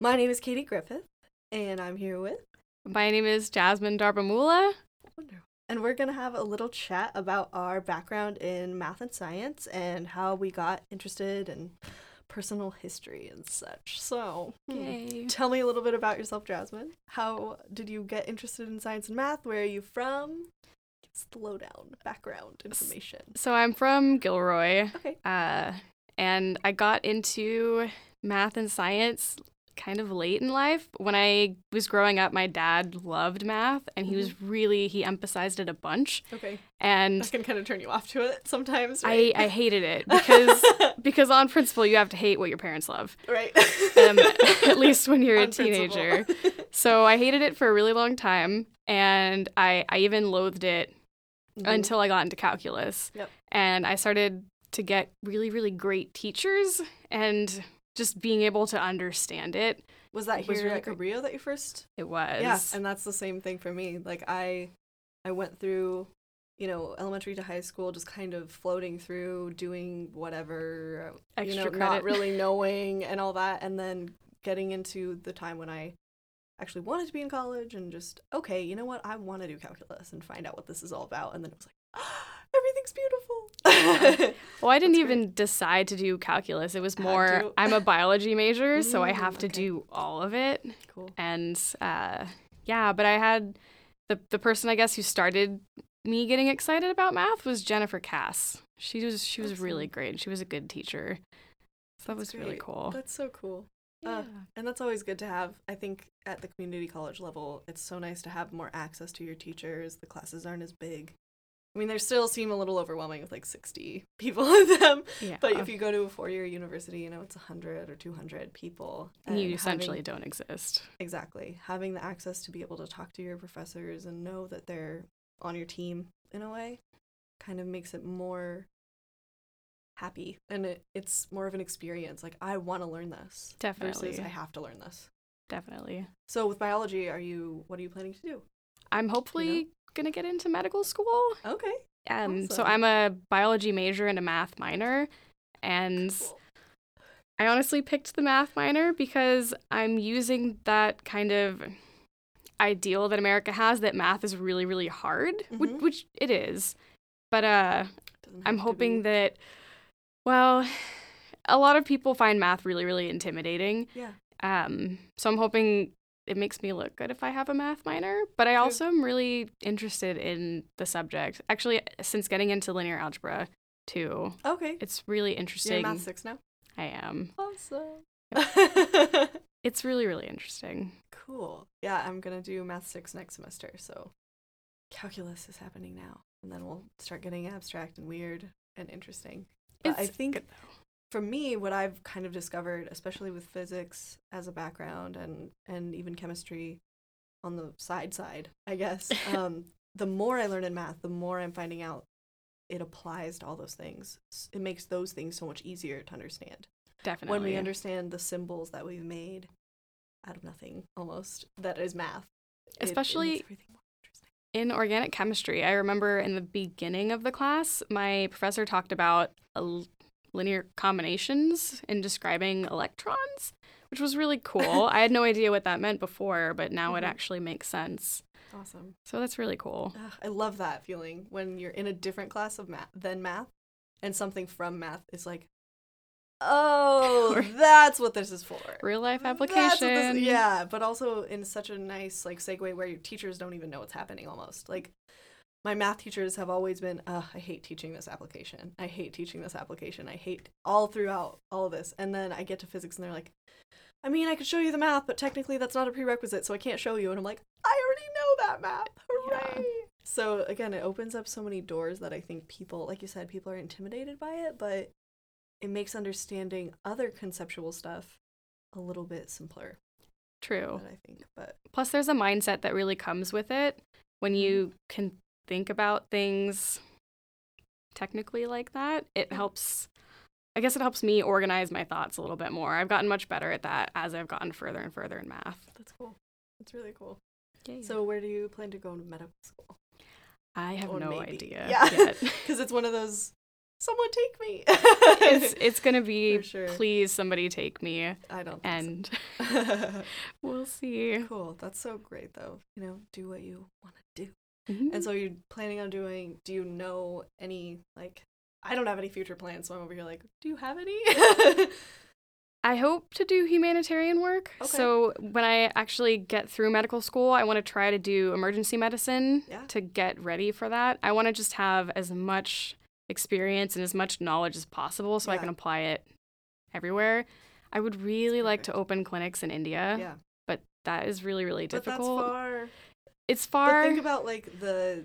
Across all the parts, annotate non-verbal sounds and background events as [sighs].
My name is Katie Griffith, and I'm here with. My name is Jasmine Darbhamulla. And we're going to have a little chat about our background in math and science and how we got interested in personal history and such. So, hmm, Yay. tell me a little bit about yourself, Jasmine. How did you get interested in science and math? Where are you from? Slow down, background information. So I'm from Gilroy, Okay. uh, and I got into math and science kind of late in life. When I was growing up, my dad loved math, and he was really he emphasized it a bunch. Okay. And That can kind of turn you off to it sometimes. I, Right? I hated it [laughs] because because on principle you have to hate what your parents love. right. Um, [laughs] at [laughs] least when you're a On principle. teenager. So I hated it for a really long time, and I I even loathed it Mhm. until I got into calculus. Yep. And I started to get really, really great teachers and just being able to understand it. Was that It was here really at Cabrillo that you first? It was. Yeah, and that's the same thing for me. Like I, I went through, you know, elementary to high school, just kind of floating through, doing whatever, uh, you know, Extra not credit. [laughs] really knowing and all that, and then getting into the time when I actually wanted to be in college and just okay, you know what, I want to do calculus and find out what this is all about, and then it was like, everything's beautiful. [laughs] well, I didn't That's great. even decide to do calculus. It was more, to. I'm a biology major, so I Mm, have to okay. do all of it. cool. And uh, yeah, but I had the, the person, I guess, who started me getting excited about math was Jennifer Cass. She was she was really Awesome. great. She was a good teacher. So that was That's really cool. That's so cool. Uh, And that's always good to have. I think at the community college level, it's so nice to have more access to your teachers. The classes aren't as big. I mean, they still seem a little overwhelming with like 60 people in them. yeah. But if you go to a four year university, you know, it's 100 or 200 people. and you essentially having- don't exist. Exactly. Having the access to be able to talk to your professors and know that they're on your team in a way kind of makes it more happy and it, it's more of an experience. Like, I want to learn this. Definitely. Versus, I have to learn this. Definitely. So, with biology, are you, what are you planning to do? I'm hopefully gonna get into medical school. Okay. Um, so I'm a biology major and a math minor, and Cool. I honestly picked the math minor because I'm using that kind of ideal that America has that math is really really hard, which, Mhm. which it is. But uh, I'm hoping that, well, a lot of people find math really really intimidating. Yeah. Um, so I'm hoping it makes me look good if I have a math minor, but I also am really interested in the subject. Actually, since getting into linear algebra too, Okay. it's really interesting. You're math six now? I am. Awesome. [laughs] It's really, really interesting. cool. Yeah, I'm going to do math six next semester. So, calculus is happening now. And then we'll start getting abstract and weird and interesting. But I think good, though. For me, what I've kind of discovered, especially with physics as a background and and even chemistry on the side side, I guess, [laughs] um, the more I learn in math, the more I'm finding out it applies to all those things. It makes those things so much easier to understand definitely. when we understand the symbols that we've made out of nothing, almost that is math. it- it Especially- more interesting. in organic chemistry, I remember in the beginning of the class, my professor talked about linear combinations in describing electrons, which was really cool. I had no [laughs] idea what that meant before, but now it Mhm. actually makes sense. Awesome. So that's really cool. Ugh, I love that feeling when you're in a different class of math than math, and something from math is like, oh, [laughs] that's what this is for. Real life application. yeah, but also in such a nice like segue where your teachers don't even know what's happening almost. Like my math teachers have always been, I hate teaching this application. I hate teaching this application. I hate all throughout all of this. And then I get to physics and they're like, I mean, I could show you the math, but technically that's not a prerequisite, so I can't show you. And I'm like, I already know that math. Hooray! So again, it opens up so many doors that I think people, like you said, people are intimidated by it, but it makes understanding other conceptual stuff a little bit simpler. True. I think, but Plus, there's a mindset that really comes with it when mm-hmm. you can think about things technically like that. It mm. helps. I guess it helps me organize my thoughts a little bit more. I've gotten much better at that as I've gotten further and further in math. that's cool. That's really cool. So So where do you plan to go to medical school? I have or no maybe. idea Yeah. Because [laughs] it's one of those someone take me. it's [laughs] it's gonna be sure. please somebody take me, I don't. Think and so. [laughs] we'll see. cool. That's so great, though. You know, do what you want to do. Mhm. And so you're planning on doing. Do you know any like? I don't have any future plans, so I'm over here like, do you have any? [laughs] I hope to do humanitarian work. Okay. So when I actually get through medical school, I want to try to do emergency medicine Yeah. to get ready for that. I want to just have as much experience and as much knowledge as possible so I can apply it everywhere. I would really like to open clinics in India, yeah, but that is really really difficult. but that's far. It's far. But think about like the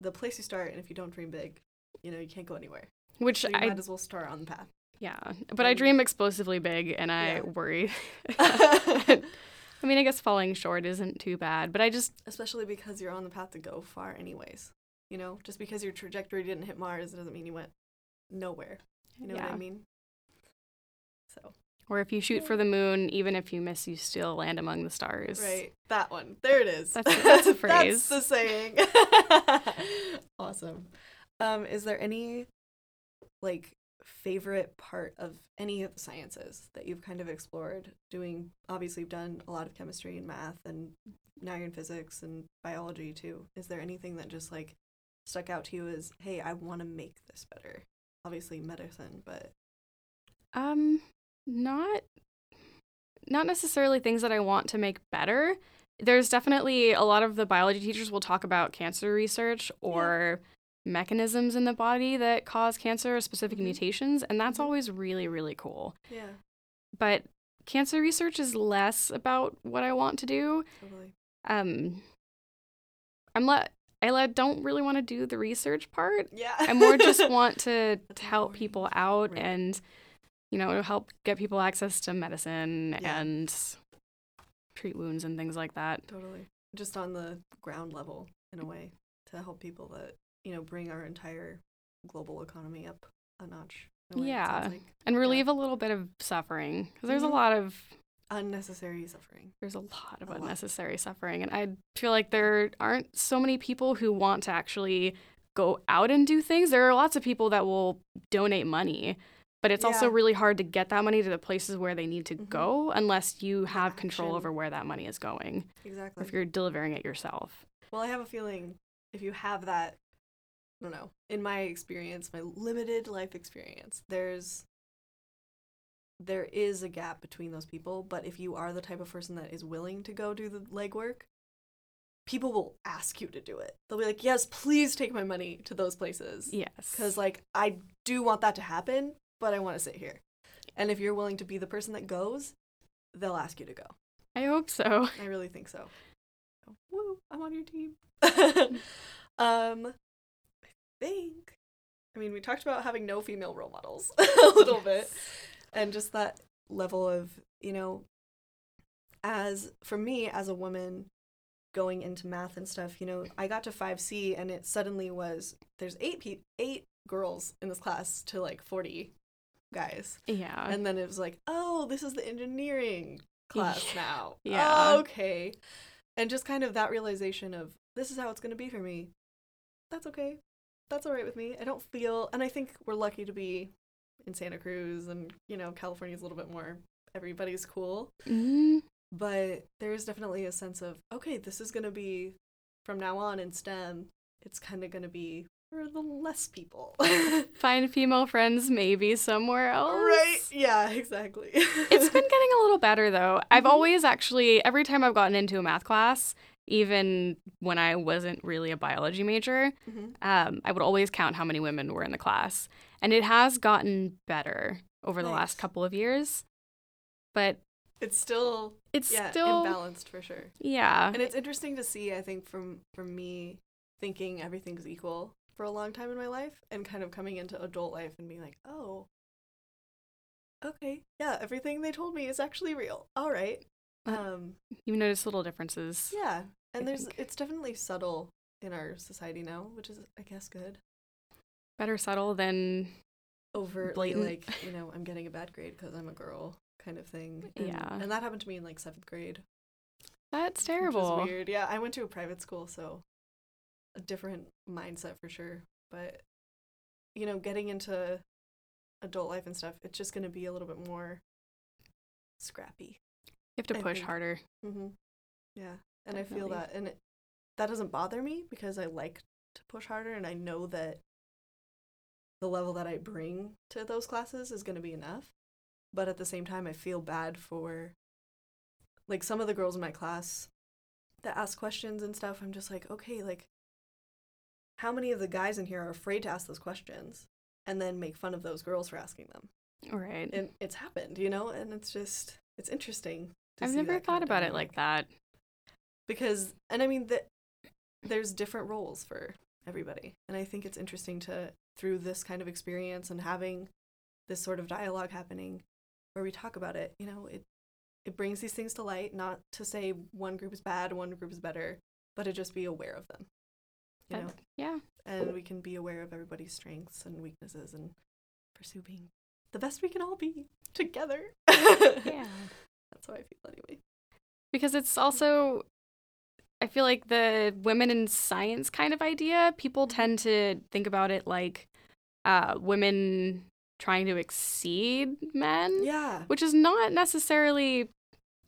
the place you start, and if you don't dream big, you know you can't go anywhere. which So you I might as well start on the path. yeah, but I dream explosively big and I Yeah. worry. [laughs] [laughs] I mean, I guess falling short isn't too bad, but I just Especially because you're on the path to go far, anyways. You know, just because your trajectory didn't hit Mars doesn't mean you went nowhere. You know yeah. what I mean? So Or if you shoot for the moon, even if you miss, you still land among the stars. right, that one. There it is. That's- that's [laughs] a phrase. that's the saying. [laughs] awesome. Um, is there any like favorite part of any of the sciences that you've kind of explored doing obviously you've done a lot of chemistry and math and now you're in physics and biology too is there anything that just like stuck out to you as hey i want to make this better obviously medicine but Um, not not necessarily things that I want to make better. There's definitely a lot of the biology teachers will talk about cancer research or mechanisms in the body that cause cancer or specific Mhm. mutations, and that's Mhm. always really really cool. yeah But cancer research is less about what I want to do. totally Um, I'm let I don't really want to do the research part. yeah I more just [laughs] want to help people out Right. and, you know, help get people access to medicine Yeah. and treat wounds and things like that. Totally. Just on the ground level, in a way, to help people that, you know, bring our entire global economy up a notch. a Yeah. like. And relieve a little bit of suffering. 'Cause there's Mhm. a lot of Unnecessary suffering. there's a lot of A lot. unnecessary suffering and I feel like there aren't so many people who want to actually go out and do things. There are lots of people that will donate money, but it's also really hard to get that money to the places where they need to Mhm. go unless you have control over where that money is going. Exactly. if you're delivering it yourself. Well, I have a feeling if you have that, I don't know, in my experience, my limited life experience, there's there is a gap between those people, but if you are the type of person that is willing to go do the legwork, people will ask you to do it. They'll be like, "Yes, please take my money to those places." Yes. Cuz like I do want that to happen, but I want to sit here. And if you're willing to be the person that goes, they'll ask you to go. I hope so. I really think so. So, Woo, I'm on your team. [laughs] [laughs] um, I think. I mean, we talked about having no female role models [laughs] a little bit, and just that level of you know, as for me as a woman going into math and stuff, you know, I got to five C, and it suddenly was there's eight pe- eight girls in this class to like forty guys. Yeah. And then it was like, oh, this is the engineering class Yeah. now. [laughs] Yeah. Oh, okay. And just kind of that realization of this is how it's going to be for me. That's okay. That's all right with me. I don't feel, and I think we're lucky to be in Santa Cruz and, you know, California's a little bit more, everybody's cool. Mhm. But there is definitely a sense of, okay, this is going to be from now on in STEM, it's kind of going to be for the less people. [laughs] Find female friends maybe somewhere else. right? Yeah, exactly. It's been getting a little better though. I've Mhm. always actually every time I've gotten into a math class, even when I wasn't really a biology major, Mhm. um, I would always count how many women were in the class, and it has gotten better over the last couple of years. But It's still it's yeah still imbalanced for sure yeah, and it's interesting to see i think from from me thinking everything's equal for a long time in my life and kind of coming into adult life and being like oh okay yeah everything they told me is actually real all right Uh, um you notice little differences. yeah and I there's think. it's definitely subtle in our society now which is i guess good Better subtle than overtly Blatant. like [laughs] you know i'm getting a bad grade because i'm a girl kind of thing and, Yeah. and that happened to me in like seventh grade that's terrible. weird. Yeah, I went to a private school, so a different mindset for sure. But you know, getting into adult life and stuff, it's just going to be a little bit more scrappy. You have to I push think- harder. Mm-hmm. Yeah, and I feel that, and it, that doesn't bother me because I like to push harder, and I know that the level that I bring to those classes is going to be enough. But at the same time, I feel bad for like some of the girls in my class that ask questions and stuff. I'm just like, okay, like how many of the guys in here are afraid to ask those questions and then make fun of those girls for asking them? Right. And it's happened, you know, and it's just it's interesting. I've never thought about it like that. because and i mean that there's different roles for everybody and i think it's interesting to through this kind of experience and having this sort of dialogue happening where we talk about it you know it it brings these things to light not to say one group is bad one group is better but to just be aware of them you know yeah. and we can be aware of everybody's strengths and weaknesses and pursue being the best we can all be together [laughs] Yeah. that's how i feel anyway Because it's also I feel like the women in science kind of idea, people tend to think about it like uh, women trying to exceed men, yeah which is not necessarily.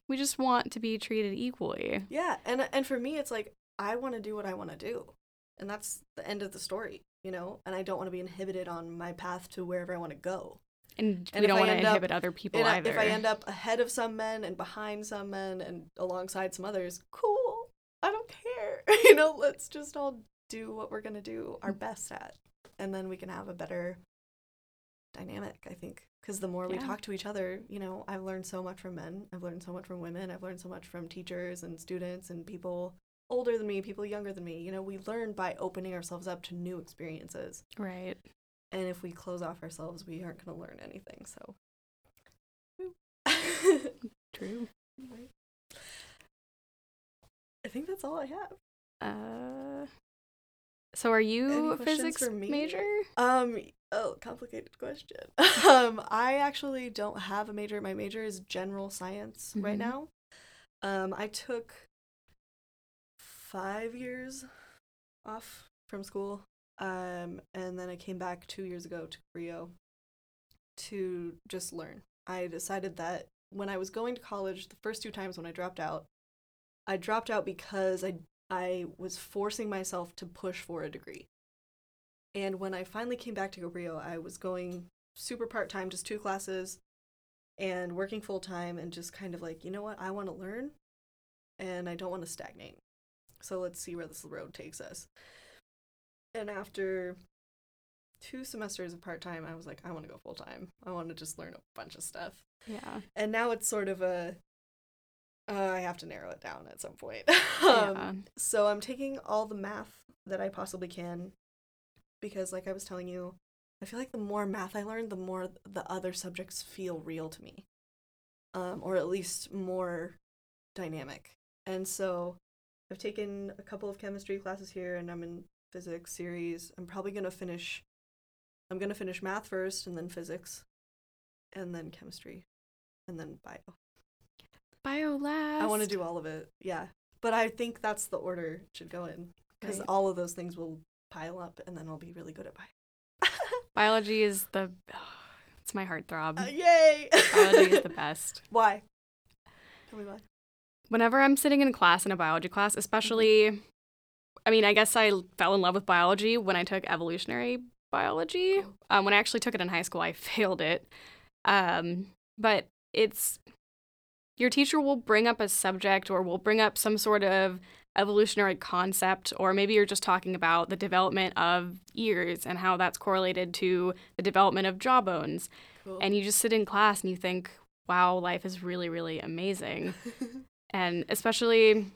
We just want to be treated equally. Yeah, and and for me, it's like I want to do what I want to do, and that's the end of the story, you know. And I don't want to be inhibited on my path to wherever I want to go. And, And we don't want to end up- inhibit other people I- either. if I end up ahead of some men and behind some men and alongside some others, cool. I don't care. [laughs] you know, let's just all do what we're gonna do our mm. best at, and then we can have a better dynamic. I think because the more we Yeah. talk to each other, you know, I've learned so much from men. I've learned so much from women. I've learned so much from teachers and students and people older than me, people younger than me. You know, we learn by opening ourselves up to new experiences. right. And if we close off ourselves, we aren't going to learn anything. So, [laughs] True. I think that's all I have. Uh, so are you a physics major? Um, oh, complicated question. [laughs] um, I actually don't have a major. My major is general science right Mhm. now. Um, I took five years off from school. Um, and then I came back two years ago to Rio to just learn. I decided that when I was going to college, the first two times when I dropped out, I dropped out because I I was forcing myself to push for a degree. And when I finally came back to Rio, I was going super part time, just two classes, and working full time, and just kind of like, you know what, I want to learn, and I don't want to stagnate. So let's see where this road takes us. And after two semesters of part time, I was like, I want to go full time. I want to just learn a bunch of stuff. Yeah. And now it's sort of a, uh, I have to narrow it down at some point. [laughs] yeah. um, so I'm taking all the math that I possibly can because, like I was telling you, I feel like the more math I learn, the more the other subjects feel real to me, um, or at least more dynamic. And so I've taken a couple of chemistry classes here, and I'm in physics series. I'm probably gonna finish. I'm gonna finish math first, and then physics, and then chemistry, and then bio. Bio last. I want to do all of it. Yeah. But I think that's the order it should go in because Right. all of those things will pile up and then I'll be really good at bio. [laughs] Biology is the. [sighs] It's my heartthrob. Uh, yay! Biology is the [laughs] best. Why? Tell me why. Whenever I'm sitting in class in a biology class, especially, I mean, I guess I fell in love with biology when I took evolutionary biology. Um, when I actually took it in high school, I [laughs] failed it. Um, but it's your teacher will bring up a subject or will bring up some sort of evolutionary concept, or maybe you're just talking about the development of ears and how that's correlated to the development of jawbones. Cool. And you just sit in class and you think, wow, life is really, really amazing. [laughs] And especially,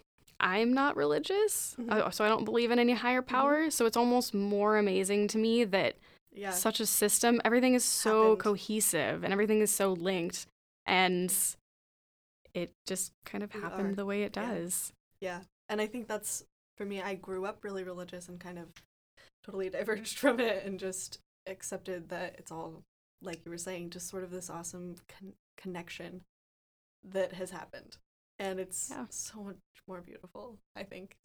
I'm not religious, Mhm. uh, so I don't believe in any higher power. So it's almost more amazing to me that yeah. such a system, everything is so Happened. cohesive and everything is so linked. And it just kind of We happened are. the way it Yeah. does. Yeah. And I think that's for me I grew up really religious and kind of totally [laughs] diverged from it and just accepted that it's all like you were saying just sort of this awesome con- connection that has happened. And it's Yeah. so much more beautiful, I think.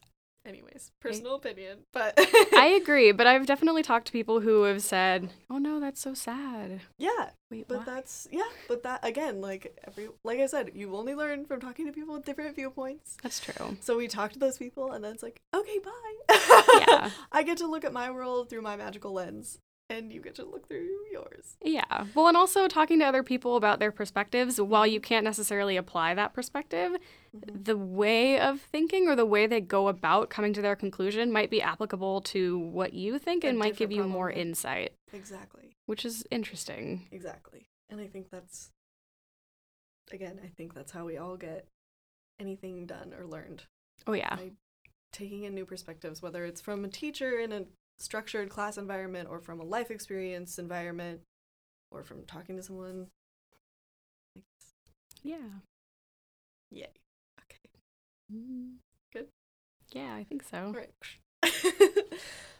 anyways, personal opinion, but [laughs] I [laughs] agree, but I've definitely talked to people who have said, "Oh no, that's so sad." yeah, Wait, but why? that's yeah, but that again, like every like I said, you only learn from talking to people with different viewpoints. That's true. So we talk to those people, and then it's like, okay, bye. [laughs] Yeah. I get to look at my world through my magical lens, and you get to look through yours. Yeah. Well, and also talking to other people about their perspectives, while you can't necessarily apply that perspective, Mhm. the way of thinking or the way they go about coming to their conclusion might be applicable to what you think and might give you problem, more insight, Exactly. which is interesting. Exactly. And I think that's, again, I think that's how we all get anything done or learned. Oh, yeah. By taking in new perspectives, whether it's from a teacher in a structured class environment or from a life experience environment or from talking to someone. Yeah. Yay. Okay. Mm. Good. Yeah, I think so. All right. [laughs]